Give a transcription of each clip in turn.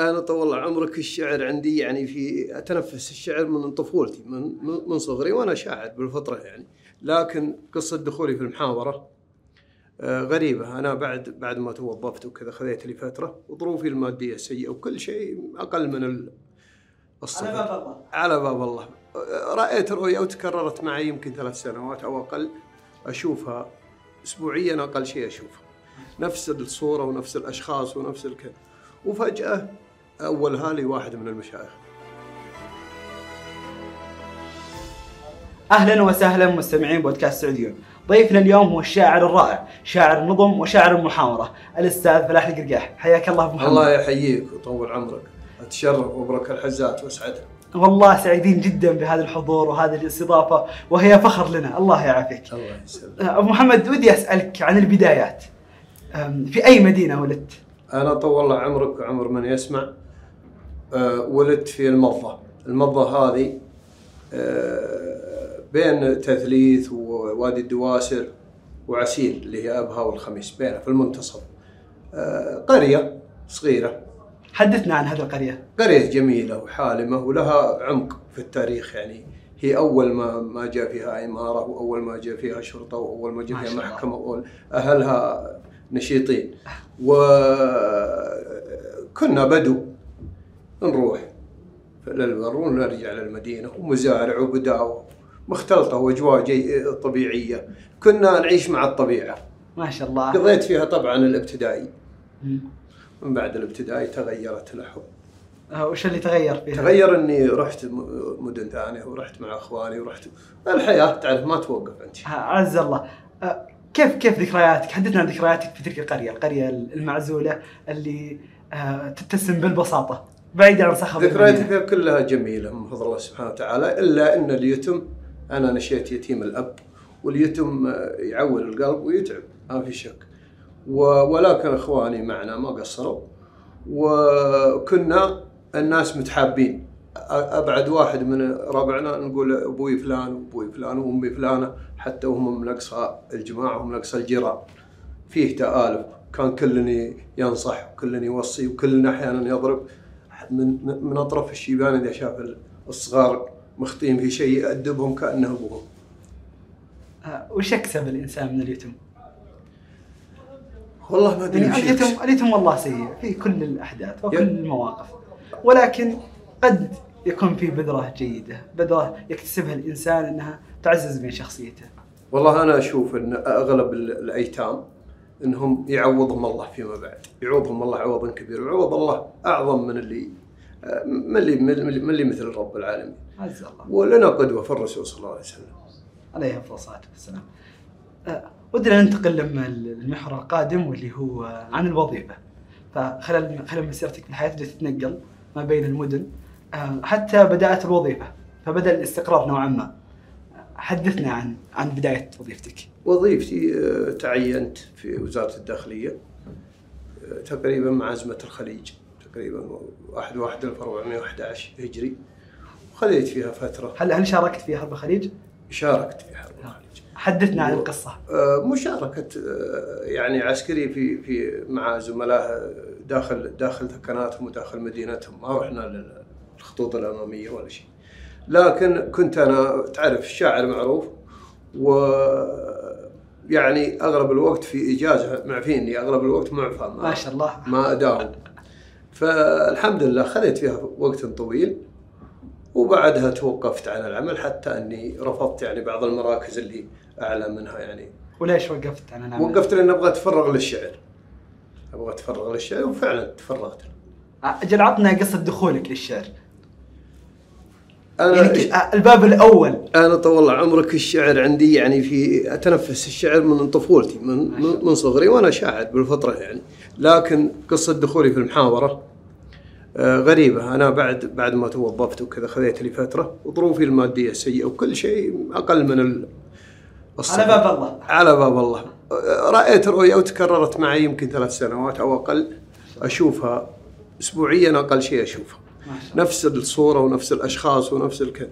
أنا طول عمرك الشعر عندي يعني في أتنفس الشعر من طفولتي من من صغري وأنا شاعر بالفطرة يعني. لكن قصة دخولي في المحاوره آه، غريبة. أنا بعد بعد ما توظفت وكذا خذيت لي فترة وظروفي المادية سيئة وكل شيء أقل من ال- الصفر على باب الله. على باب الله. رأيت رؤيا وتكررت معي يمكن ثلاث سنوات أو أقل أشوفها اسبوعيا أقل شيء أشوفها. نفس الصورة ونفس الأشخاص ونفس الكذا وفجأة اولها لي واحد من المشايخ. أهلا وسهلا مستمعين بودكاست سعوديون. ضيفنا اليوم هو الشاعر الرائع شاعر النظم وشاعر المحاورة الأستاذ فلاح القرقاح. حياك الله أبو محمد. الله يحييك ويطول عمرك. أتشرف وبرك الحزات واسعدها والله سعيدين جدا بهذا الحضور وهذه الاستضافة وهي فخر لنا. الله يعافيك. الله يسلمك. أبو محمد ودي أسألك عن البدايات. في أي مدينة ولدت؟ أنا طول الله عمرك وعمر من يسمع. أه ولدت في المضة. المضة هذه أه بين تثليث ووادي الدواسر وعسيل اللي هي أبها والخميس بينها في المنتصف. أه قرية صغيرة. حدثنا عن هذه القرية. قرية جميلة وحالمة ولها عمق في التاريخ يعني هي أول ما ما جاء فيها إمارة وأول ما جاء فيها شرطة وأول ما جاء فيها. محكمة وأول أهلها نشيطين. وكنا بدو نروح. للبر ونرجع للمدينة ومزارع وبداوة مختلطة وأجواء جي طبيعية. كنا نعيش مع الطبيعة. ما شاء الله. قضيت فيها طبعا الابتدائي. من بعد الابتدائي تغيرت الأحوال. أه، وش اللي تغير فيها؟ تغير إني رحت مدن ثانية ورحت مع إخواني ورحت. الحياة تعرف ما توقف أنت. أه، عز الله. أه، كيف كيف ذكرياتك؟ حدثنا عن ذكرياتك في تلك القرية، القرية المعزولة اللي تتسم بالبساطة. بعيدا عن صخب. فيها كلها جميلة من فضل الله سبحانه وتعالى إلا إن اليتم أنا نشيت يتيم الأب واليتم يعول القلب ويتعب ما في شك. ولكن إخواني معنا ما قصروا. وكنا الناس متحابين. أبعد واحد من ربعنا نقول أبوي فلان وأبوي فلان وأمي فلانة حتى وهم من أقصى الجماعة ومن أقصى الجيران. فيه تآلف كان كل ينصح وكل يوصي وكل أحيانا يضرب. من من أطراف الشيبان اذا شاف الصغار مخطئين في شيء يأدبهم كأنه أبوهم أه، وش يكسب الإنسان من اليتم؟ والله ما أدري يعني اليتم. اليتم والله سيء في كل الأحداث وكل يب. المواقف ولكن قد يكون في بذرة جيدة، بذرة يكتسبها الإنسان إنها تعزز من شخصيته. والله أنا أشوف إن أغلب ال- الأيتام إنهم يعوضهم الله فيما بعد يعوضهم الله عوضا كبير وعوض الله أعظم من اللي من اللي من اللي- من اللي مثل رب العالمين عز الله ولنا قدوة في الرسول صلى الله عليه وسلم عليه أفضل الصلاة والسلام. أه، ودنا ننتقل لما المحور القادم واللي هو عن الوظيفة. فخلال خلال مسيرتك في الحياة بدأت تتنقل ما بين المدن أه، حتى بدأت الوظيفة فبدأ الاستقرار نوعا ما. حدثنا عن عن بداية وظيفتك. وظيفتي آه، تعينت في وزارة الداخلية آه، تقريبا مع ازمه الخليج تقريبا 1 1 1411 هجري وخذيت فيها فترة هل هل شاركت في حرب الخليج؟ شاركت في حرب الخليج حدثنا عن القصة. آه، مشاركة آه، يعني عسكري في في مع زملائه داخل داخل ثكناتهم وداخل مدينتهم ما رحنا للخطوط الأمامية ولا شيء لكن كنت أنا تعرف الشاعر معروف و يعني أغلب الوقت في إجازة معفي إني أغلب الوقت معفى ما شاء الله. ما أداوم فالحمد لله خذيت فيها وقت طويل وبعدها توقفت عن العمل حتى أني رفضت يعني بعض المراكز اللي اعلى منها يعني. وليش وقفت عن العمل؟ وقفت لأن أبغى أتفرغ للشعر. أبغى أتفرغ للشعر وفعلا تفرغت. أجل عطنا قصة دخولك للشعر. أنا يعني آه، الباب الأول. أنا طول عمرك الشعر عندي يعني في أتنفس الشعر من طفولتي من. من صغري وأنا شاعر بالفطرة يعني. لكن قصة دخولي في المحاوره آه، غريبة. أنا بعد بعد ما توظفت وكذا خذيت لي فترة وظروفي المادية سيئة وكل شيء أقل من ال- الصفر. على باب الله. على باب الله. رأيت رؤيا وتكررت معي يمكن ثلاث سنوات أو أقل أشوفها أسبوعيا أقل شيء الله نفس الصورة ونفس الأشخاص ونفس الكذا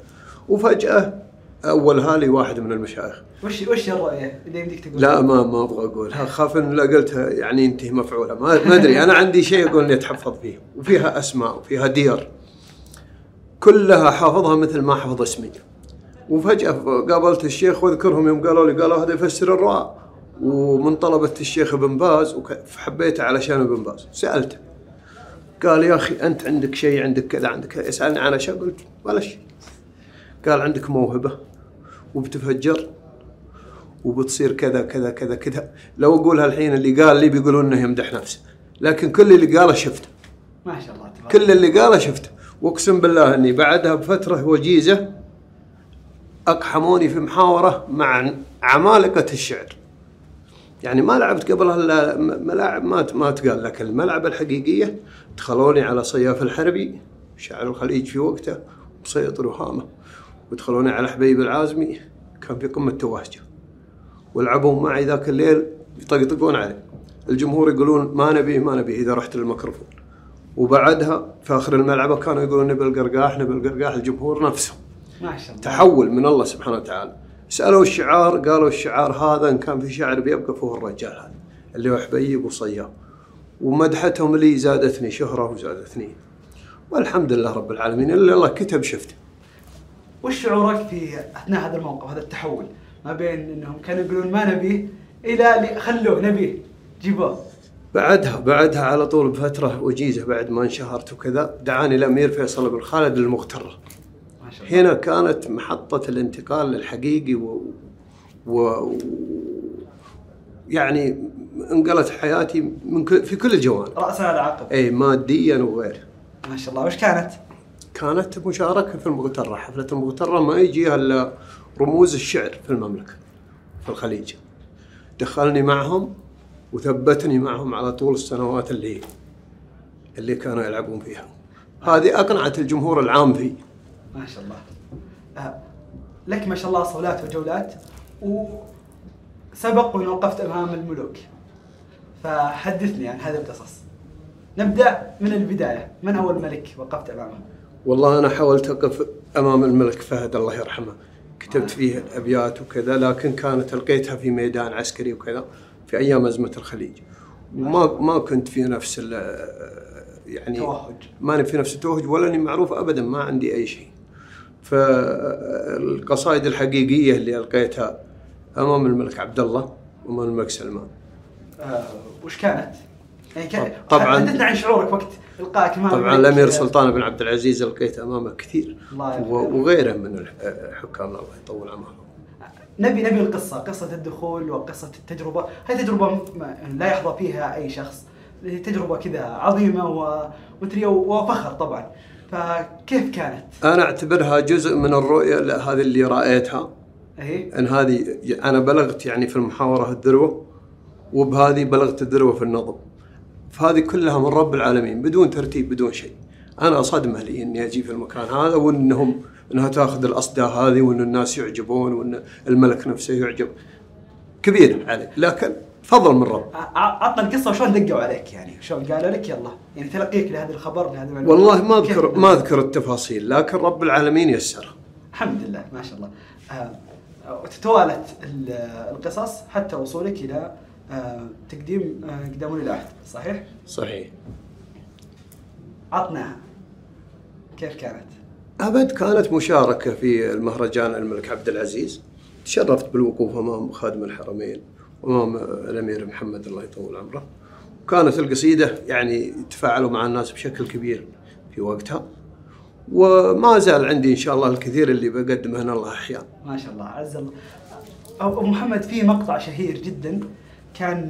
وفجأة اولها لي واحد من المشايخ. وش وش الرؤية اللي يمديك تقول؟ لا ما ما أبغى اقولها خاف إن لا قلتها يعني ينتهي مفعوله ما ما أدري أنا عندي شيء أقول إني أتحفظ فيه. وفيها أسماء وفيها ديار. كلها حافظها مثل ما حفظ اسمي. وفجأة قابلت الشيخ واذكرهم يوم قالوا لي قالوا هذا يفسر الرؤى ومن طلبة الشيخ ابن باز وحبيته علشان ابن باز. سألته. قال يا أخي أنت عندك شيء عندك كذا عندك كذا. يسألني عن أشياء قلت؟ ولا شيء. قال عندك موهبة وبتفجر وبتصير كذا كذا كذا كذا. لو أقولها الحين اللي قال لي بيقولون إنه يمدح نفسه. لكن كل اللي قاله شفته. ما شاء الله تبارك كل اللي قاله شفته. واقسم بالله إني بعدها بفترة وجيزة أقحموني في محاورة مع عمالقة الشعر. يعني ما لعبت قبلها الا ملاعب ما ما تقال لكن الملعب الحقيقية. دخلوني على صياف الحربي شاعر الخليج في وقته مسيطر وهامه ودخلوني على حبيب العازمي كان في قمة توهجة. ولعبوا معي ذاك الليل يطقطقون علي. الجمهور يقولون ما نبيه ما نبيه إذا رحت للميكروفون. وبعدها في آخر الملعبه كانوا يقولون نبي القرقاح نبي القرقاح الجمهور نفسه. ما شاء الله. تحول من الله سبحانه وتعالى. سألوا الشعار قالوا الشعار هذا إن كان في شاعر بيبقى فهو الرجال هذا اللي هو حبيب وصيام ومدحتهم لي زادتني شهره وزادتني والحمد لله رب العالمين إلا الله كتب شفته. وش شعورك في أثناء هذا الموقف هذا التحول؟ ما بين إنهم كانوا يقولون ما نبيه إلى اللي خلوه نبيه جيبوه. بعدها بعدها على طول بفترة وجيزه بعد ما انشهرت وكذا دعاني الأمير فيصل بن خالد للمغتره هنا كانت محطة الانتقال الحقيقي و, و... يعني انقلت حياتي من كل... في كل الجوانب. رأس على عقب اي ماديا وغيره ما شاء الله. وش كانت؟ كانت مشاركة في المغترة. حفلة المغترة ما يجيها إلا رموز الشعر في المملكة في الخليج. دخلني معهم وثبتني معهم على طول السنوات اللي اللي كانوا يلعبون فيها. هذه أقنعت الجمهور العام فيه. ما شاء الله. آه، لك ما شاء الله صولات وجولات وسبق وان وقفت أمام الملوك. فحدثني عن هذه القصص. نبدأ من البداية. من اول ملك وقفت أمامه؟ والله أنا حاولت أقف أمام الملك فهد الله يرحمه. كتبت فيه أبيات وكذا لكن كانت ألقيتها في ميدان عسكري وكذا في أيام أزمة الخليج. وما ما كنت في نفس ال- يعني توهج. ماني في نفس التوهج ولا إني معروف ابدا ما عندي أي شيء. فالقصائد الحقيقية اللي ألقيتها أمام الملك عبد الله وأمام الملك سلمان. آه وش كانت؟ يعني كان طبعاً. حدثنا عن شعورك وقت إلقائك امام طبعا. الأمير سلطان بن عبد العزيز القيت أمامه كثير الله وغيره من الح- حكامنا الله يطول عمرهم. نبي نبي القصة قصة الدخول وقصة التجربة هذه تجربة ما- لا يحظى فيها أي شخص هي تجربة كذا عظيمة و- وتري- وفخر طبعا فكيف كانت؟ أنا أعتبرها جزء من الرؤية هذه اللي رأيتها إيه إن هذه أنا بلغت يعني في المحاورة الذروه وبهذه بلغت الذروه في النظم. فهذه كلها من رب العالمين بدون ترتيب بدون شيء. أنا صدمه لي إني أجي في المكان هذا وانهم إنها تأخذ الأصداء هذه وإن الناس يعجبون وإن الملك نفسه يعجب. كبير علي لكن فضل من رب. عطنا القصة وشلون دقوا عليك يعني شلون قالوا لك يلا يعني تلقيك لهذا الخبر لهذا المعلومة والله ما اذكر؟ ما أذكر التفاصيل لكن رب العالمين يسرها. الحمد لله ما شاء الله وتتوالت ال- القصص حتى وصولك آه، تقديم قدام ولي العهد صحيح؟ صحيح. عطناها كيف كانت؟ أبد كانت مشاركة في المهرجان الملك عبد العزيز تشرفت بالوقوف أمام خادم الحرمين وأمام الأمير محمد الله يطول عمره. وكانت القصيدة يعني تفاعلوا مع الناس بشكل كبير في وقتها. وما زال عندي إن شاء الله الكثير اللي بقدمه أنا الله أحيان ما شاء الله عز الله. أبو محمد في مقطع شهير جدا كان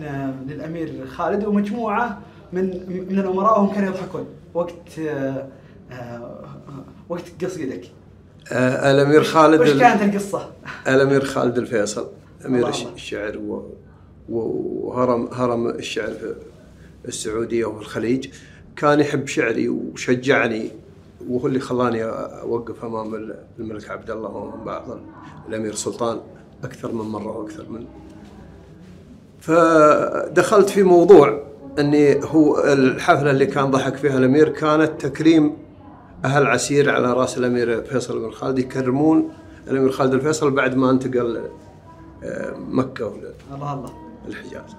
للأمير خالد ومجموعة من من الأمراء وهم كانوا يضحكون. وقت آه، وقت قصيدك. آه، الأمير خالد وش كانت القصة؟ الأمير خالد الفيصل الله. الشعر و- وهرم هرم الشعر في السعودية وفي الخليج. كان يحب شعري وشجعني وهو اللي خلاني أوقف أمام ال- الملك عبد الله وأمام بعض ال- الأمير سلطان أكثر من مرة وأكثر من. فدخلت في موضوع أني هو الحفلة اللي كان ضحك فيها الأمير كانت تكريم أهل عسير على رأس الأمير فيصل بن خالد يكرمون الأمير خالد الفيصل بعد ما انتقل آه، مكة الله الله. الحجاز.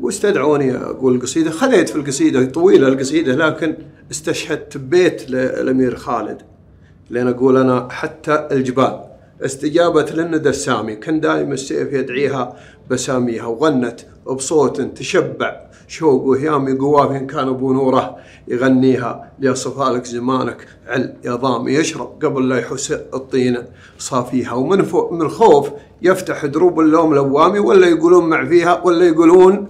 واستدعوني أقول قصيدة. خذيت في القصيدة طويلة القصيدة لكن استشهدت ببيت للامير خالد. لأن أقول أنا حتى الجبال. استجابت للندى السامي. كان دائما السيف يدعيها بساميها وغنت بصوت تشبع. شوق وهيام قواف كان أبو نوره يغنيها ليصفى لك زمانك عل يا ضامي. يشرب قبل لا يحس الطين صافيها ومن فوق من الخوف يفتح دروب اللوم لوامي ولا يقولون مع فيها ولا يقولون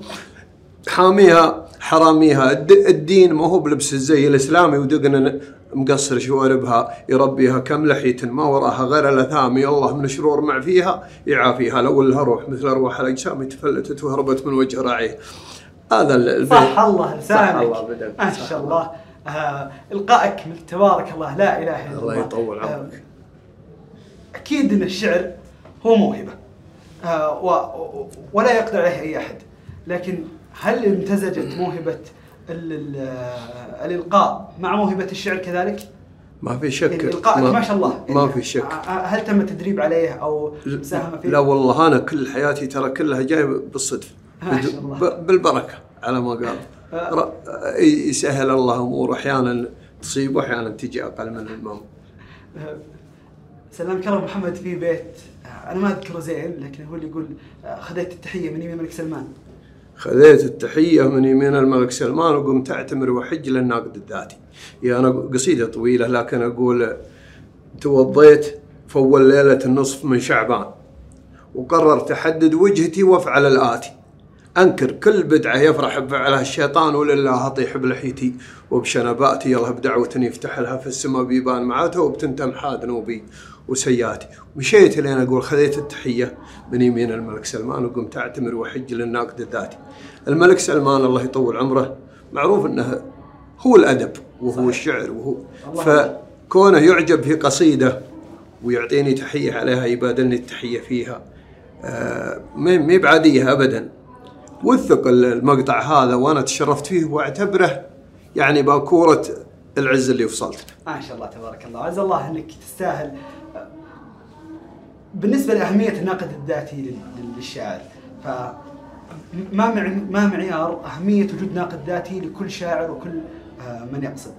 حاميها. حراميها. الد- الدين ما هو بلبس الزي الإسلامي ودقن مقصر شواربها يربيها كم لحية ما وراها غير الاثامي الله من شرور مع فيها يعافيها. لو لها روح مثل أرواح الأجسام تفلتت وهربت من وجه راعيه. هذا البيت صح الله لسانك صح الله بدك. ما شاء الله. آه إلقائك من تبارك الله لا إله إلا الله الله. يطول آه، عمرك. أكيد إن الشعر هو موهبة. آه ولا يقدر عليه أي أحد. لكن هل امتزجت موهبة ال- ال- الإلقاء مع موهبة الشعر كذلك؟ ما في شك. يعني القائك ما شاء الله. ما يعني في شك. هل تم التدريب عليه أو مساهمه فيه؟ لا والله أنا كل حياتي ترى كلها جاي بالصدفه ما شاء الله. بالبركة على ما قال. يسهل الله أمور أحيانا تصيب وأحيانا تجي أقل من المهم سلام كرم محمد في بيت. أنا ما أذكره زين لكن هو اللي يقول خذيت التحية من يمين الملك سلمان. خذيت التحية من يمين الملك سلمان وقمت أعتمر وحج للناقد الذاتي. يا أنا قصيدة طويلة لكن أقول توضيت فأول ليلة النصف من شعبان وقررت أحدد وجهتي وأفعل الآتي. أنكر كل بدعة يفرح بفعلها الشيطان ولله أطيح بلحيتي. وبشنباتي الله بدعوة يفتح لها في السماء بيبان معاته وبتنتمحى ذنوبي وسيئاتي مشيت لين أقول خذيت التحية من يمين الملك سلمان وقمت أعتمر وحج للناقد الذاتي. الملك سلمان الله يطول عمره. معروف أنه هو الأدب وهو صحيح. الشعر وهو فكونه يعجب في قصيدة ويعطيني تحية عليها يبادلني التحية فيها آه، ما بعادية أبدا. وثق المقطع هذا وأنا تشرفت فيه وأعتبره يعني باكورة العز اللي وصلت. ما شاء الله تبارك الله. عز الله أنك تستاهل بالنسبة لأهمية الناقد الذاتي لل- للشاعر ف ما ما معيار أهمية وجود ناقد ذاتي لكل شاعر وكل آه، من يقصد.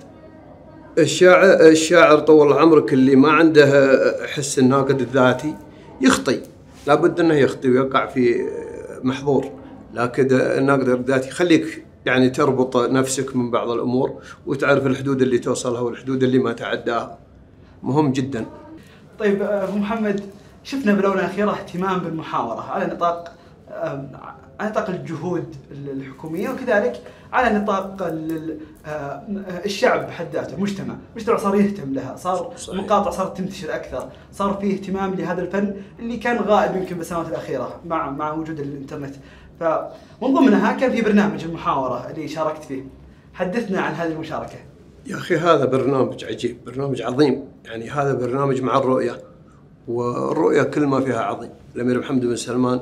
الشاعر الشاعر طول عمرك اللي ما عنده حس الناقد الذاتي يخطي. لابد إنه يخطي ويقع في محظور. لكن الناقد الذاتي يخليك يعني تربط نفسك من بعض الأمور وتعرف الحدود اللي توصلها والحدود اللي ما تعداها. مهم جدا. طيب آه، أبو محمد شفنا بالاونه الاخيره اهتمام بالمحاورة على نطاق على نطاق الجهود الحكومية وكذلك على نطاق ال- الشعب بحد ذاته المجتمع، المجتمع صار يهتم لها، صار. المقاطع صارت تنتشر أكثر، صار في اهتمام لهذا الفن اللي كان غائب يمكن بالسنوات الأخيرة مع مع وجود الإنترنت. فمن ضمنها كان في برنامج المحاورة اللي شاركت فيه. حدثنا عن هذه المشاركة. يا أخي هذا برنامج عجيب برنامج عظيم يعني هذا برنامج مع الرؤية والرؤيه كل ما فيها عظيم. الأمير محمد بن سلمان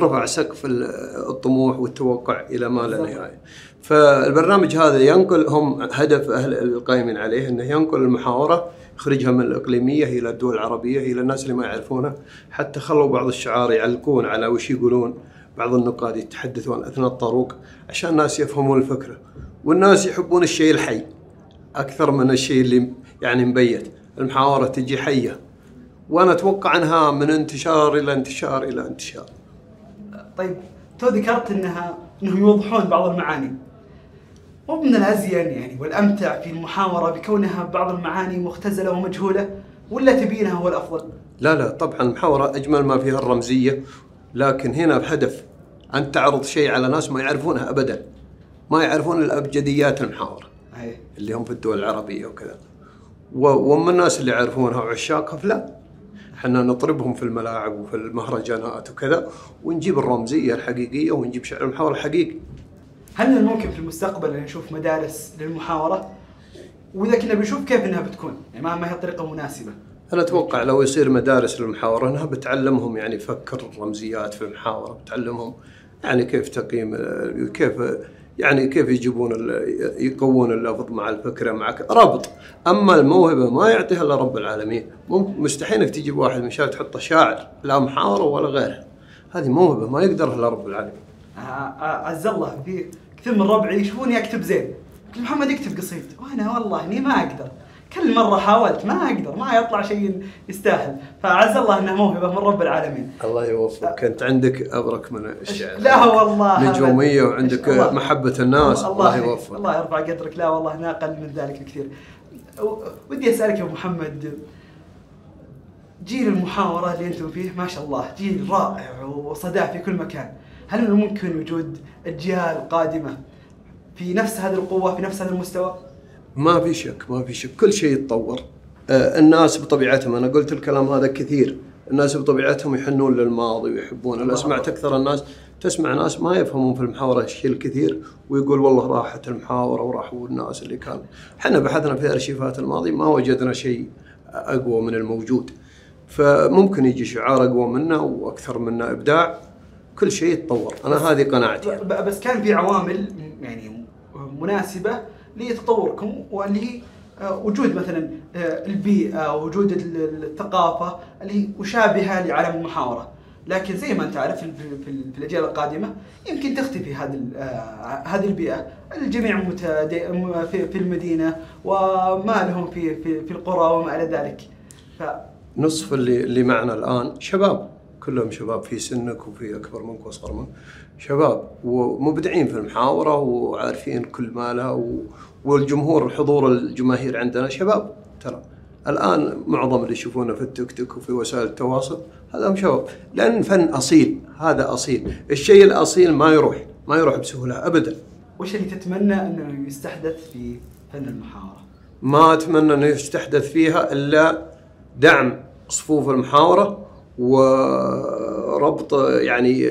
رفع سقف ال- الطموح والتوقع إلى ما لا نهاية. فالبرنامج هذا ينقل هم هدف أهل القائمين عليه إنه ينقل المحاورة يخرجها من الإقليمية إلى الدول العربية إلى الناس اللي ما يعرفونها حتى خلوا بعض الشعار يعلقون على وش يقولون. بعض النقاد يتحدثون أثناء الطروق عشان الناس يفهمون الفكرة والناس يحبون الشيء الحي أكثر من الشيء اللي يعني مبيت. المحاورة تجي حية. وأنا أتوقع انها من انتشار إلى انتشار إلى انتشار. طيب تو ذكرت انها انهم يوضحون بعض المعاني. مو من الأزين يعني والأمتع في المحاورة بكونها بعض المعاني مختزلة ومجهولة ولا تبينها هو الأفضل؟ لا لا طبعا المحاورة أجمل ما فيها الرمزية لكن هنا بهدف أن تعرض شيء على ناس ما يعرفونها أبدا. ما يعرفون الأبجديات المحاورة. أي. اللي هم في الدول العربية وكذا. و- وأما الناس اللي يعرفونها وعشاقها فلا إحنا نطربهم في الملاعب وفي المهرجانات وكذا ونجيب الرمزية الحقيقية ونجيب شعر المحاورة الحقيقي هل من الممكن في المستقبل إن نشوف مدارس للمحاورة؟ وإذا كنا بنشوف كيف إنها بتكون؟ يعني ما هي طريقة مناسبة. أنا أتوقع لو يصير مدارس للمحاورة أنها بتعلمهم يعني فكر الرمزيات في المحاورة بتعلمهم يعني كيف تقييم كيف يعني كيف يجيبون يقوون اللفظ مع الفكرة معك؟ ربط. أما الموهبة ما يعطيها إلا رب العالمين. مم- مستحيل إنك تجيب واحد من شاب تحطه شاعر لا محاورة ولا غيره هذه موهبة ما يقدرها إلا رب العالمين. آه، آه، عز الله في كثير من ربعي يشوفوني أكتب زين. محمد اكتب قصيد. وأنا والله إني ما أقدر. كل مرة حاولت ما أقدر ما يطلع شيء يستاهل. فعز الله إنها موهبة من رب العالمين. الله يوفقك. انت عندك أبرك من الشعر. لا والله نجومية أبد. وعندك الله- محبة الناس. الله, الله يوفقك. الله يرفع قدرك. لا والله أنا أقل من ذلك بكثير. ودي أسألك يا محمد جيل المحاورة اللي أنتم فيه ما شاء الله جيل رائع وصداه في كل مكان. هل من الممكن وجود أجيال قادمة في نفس هذه القوة في نفس هذا المستوى؟ ما في شك ما في شك. كل شيء يتطور. آه، الناس بطبيعتهم أنا قلت الكلام هذا كثير. الناس بطبيعتهم يحنون للماضي ويحبون أنا سمعت أكثر الناس تسمع ناس ما يفهمون في المحاورة الشيء الكثير ويقول والله راحت المحاورة وراحوا الناس اللي كانوا. إحنا بحثنا في أرشيفات الماضي ما وجدنا شيء أقوى من الموجود. فممكن يجي شعار أقوى منا وأكثر منا إبداع. كل شيء يتطور. أنا هذه قناعتي. بس كان في عوامل يعني مناسبة لتطوركم واللي آه، وجود مثلا آه، البيئة وجود ال- ال- الثقافة اللي مشابهة لعالم المحاورة. لكن زي ما انت عارف في, الأجيال القادمة يمكن تختفي هذه آه، هذه البيئة، الجميع في, المدينة وما لهم في, في القرى وما إلى ذلك. ف نصف اللي اللي معنا الآن شباب. كلهم شباب في سنك وفي أكبر منك وأصغر منك. شباب ومبدعين في المحاورة وعارفين كل ما لها و- والجمهور الحضور الجماهير عندنا شباب. ترى الآن معظم اللي يشوفونه في التيك توك وفي وسائل التواصل هذا هم شباب. لأن فن أصيل هذا أصيل. الشيء الأصيل ما يروح ما يروح بسهولة ابدا. وش اللي تتمنى أنه يستحدث في فن المحاورة؟ ما أتمنى أنه يستحدث فيها إلا دعم صفوف المحاورة وربط يعني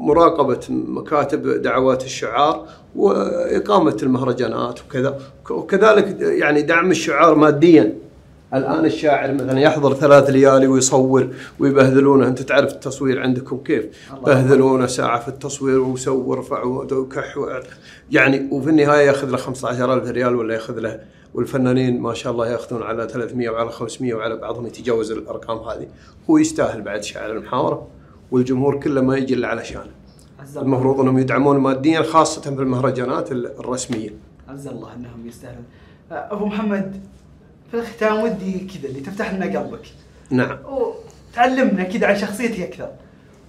مراقبة مكاتب دعوات الشعار وإقامة المهرجانات وكذا. وكذلك يعني دعم الشعار ماديا. الآن الشاعر مثلا يحضر ثلاث ليالي ويصور ويبهذلونه. أنت تعرف التصوير عندكم كيف. بهذلونه ساعة في التصوير وسووا ورفعوا وكح. يعني وفي النهاية يأخذ له 15000 ريال ولا يأخذ له. والفنانين ما شاء الله يأخذون على 300 وعلى 500 وعلى بعضهم يتجاوز الأرقام هذه. هو يستاهل بعد شاعر المحاورة. والجمهور كله ما يجي إلا علشانه المفروض إنهم يدعمون ماديا خاصه في المهرجانات الرسمية عز الله إنهم يستاهلون. آه، أبو محمد في الختام ودي كذا اللي تفتح لنا قلبك نعم وتعلمنا كذا عن شخصيتك أكثر.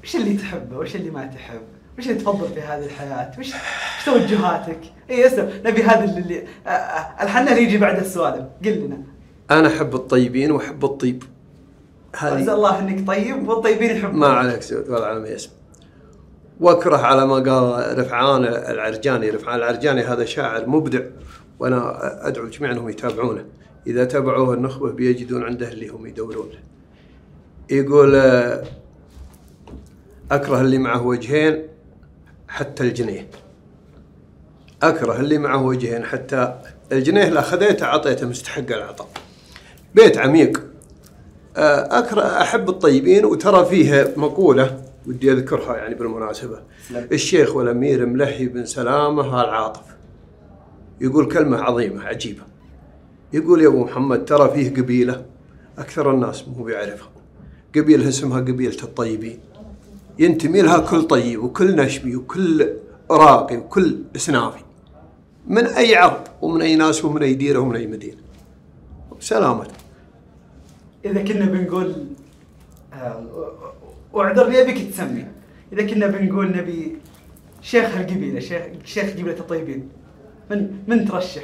وش اللي تحبه؟ وش اللي ما تحب؟ وش اللي تفضل في هذه الحياة؟ وش وش توجهاتك؟ اي اسلم نبي هذا اللي- اللي آه، آه، الحنان اللي يجي بعد السوالف قل لنا. أنا أحب الطيبين وأحب الطيب هذه. الله إنك طيب والطيبين يحبون. ما عليك سود ولا على ما يسمع. واكره على ما قال رفعان العرجاني. رفعان العرجاني هذا شاعر مبدع وأنا أدعو الجميع إنهم يتابعونه. إذا تابعوه النخبة بيجدون عنده اللي هم يدورون له يقول أكره اللي معه وجهين حتى الجنيه. أكره اللي معه وجهين حتى الجنيه. لا خذيته أعطيته مستحق العطاء. بيت عميق. أحب الطيبين وترى فيه مقولة ودي أذكرها يعني بالمناسبة. نعم. الشيخ والأمير ملهي بن سلامة العاطف. يقول كلمة عظيمة عجيبة. يقول يا أبو محمد ترى فيه قبيلة أكثر الناس مو بيعرفها. قبيله اسمها قبيلة الطيبين. ينتمي لها كل طيب وكل نشبي وكل راقي وكل إسنافي. من أي عرب ومن أي ناس ومن أي ديرة ومن أي مدينة. سلامة. إذا كنا بنقول آه، واعذرني ابيك تسمي. إذا كنا بنقول نبي شيخ القبيله شيخ شيخ قبيلة الطيبين من من ترشح؟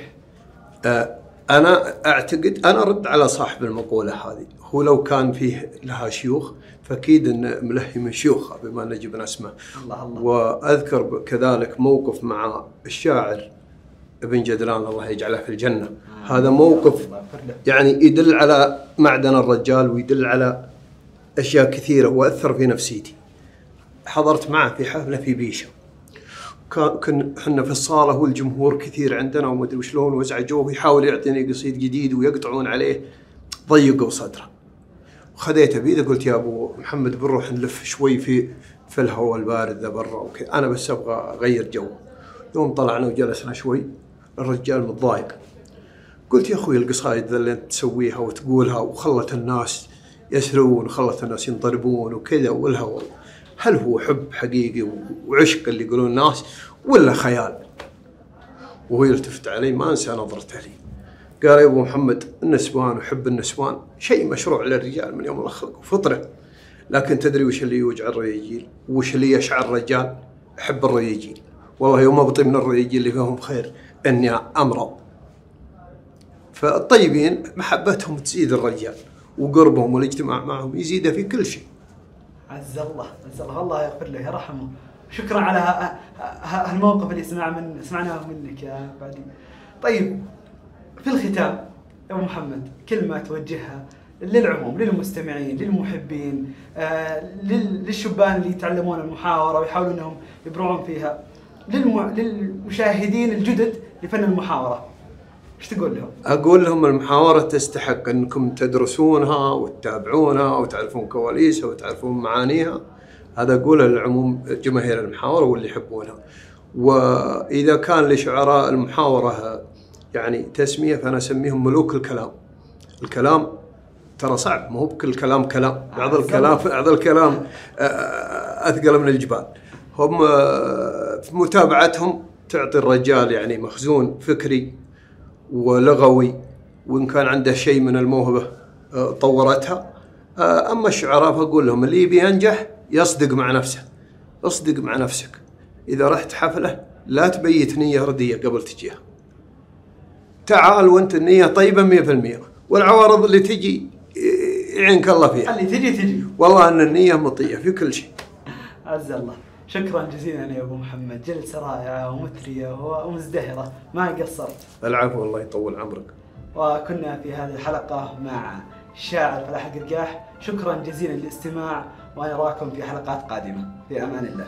آه، أنا أعتقد أنا أرد على صاحب المقولة هذه. هو لو كان فيه لها شيوخ فأكيد ان ملهي من شيوخها بما ان جبنا اسمه الله الله. وأذكر كذلك موقف مع الشاعر ابن جدلان الله يجعله في الجنة. هذا موقف. يعني يدل على معدن الرجال ويدل على أشياء كثيرة وأثر في نفسيتي. حضرت معه في حفلة في بيشة. كان كنا إحنا في الصالة والجمهور كثير عندنا وما أدري وشلون وازعجوه ويحاول يعطيني قصيد جديد ويقطعون عليه. ضيقوا صدره. خذيته بيده قلت يا أبو محمد بنروح نلف شوي في في الهواء البارد ذا برا وكذا أنا بس أبغى أغير جو. يوم طلعنا وجلسنا شوي الرجال متضايق قلت يا أخوي القصايد ذا اللي أنت تسويها وتقولها وخلت الناس يسرون وخلت الناس ينضربون وكذا والهوى. هل هو حب حقيقي وعشق اللي يقولون الناس ولا خيال؟ وهو يلتفت علي ما أنسى نظرته لي. قال يا أبو محمد النسوان وحب النسوان شيء مشروع للرجال من يوم الله خلقه فطره لكن تدري وش اللي يوجع الرجال وش اللي يشعر الرجال؟ أحب الرجال والله يوم أبطي من الرجال اللي فيهم خير. أني امرض فالطيبين محبتهم تزيد الرجال وقربهم والاجتماع معهم يزيده في كل شيء. عز الله عز الله. الله يغفر له يرحمه. شكرا على هالموقف اللي سمع من سمعناه منك يا بعدي. طيب في الختام يا أبو محمد كلمة توجهها للعموم للمستمعين للمحبين آه لل- للشبان اللي يتعلمون المحاورة ويحاولون إنهم يبرعون فيها. للم... للمشاهدين الجدد لفن المحاورة. إيش تقول لهم؟ أقول لهم المحاورة تستحق أنكم تدرسونها وتتابعونها وتعرفون كواليسها وتعرفون معانيها. هذا أقوله للعموم جماهير المحاورة واللي يحبونها. وإذا كان لشعراء المحاورة يعني تسمية فأنا أسميهم ملوك الكلام. الكلام ترى صعب مو بكل كلام كلام بعض الكلام بعض الكلام آه، أثقل من الجبال. هم آه، متابعتهم تعطي الرجال يعني مخزون فكري ولغوي وإن كان عنده شيء من الموهبة آه، طورتها. آه، أما الشعراء فأقول لهم اللي يبي ينجح يصدق مع نفسه اصدق مع نفسك. إذا رحت حفلة لا تبيت نية رديه قبل تجيها. تعال وأنت النية طيبة 100% والعوارض اللي تجي يعينك الله فيها. اللي تجي تجي. والله إن النية مطية في كل شيء. عز الله. شكرا جزيلا يا أبو محمد. جلسة رائعة ومثرية ومزدهرة. ما قصرت. العفو الله يطول عمرك. وكنا في هذه الحلقة مع الشاعر فلاح قرقاح شكرا جزيلا للاستماع ونراكم في حلقات قادمة. في أمان الله.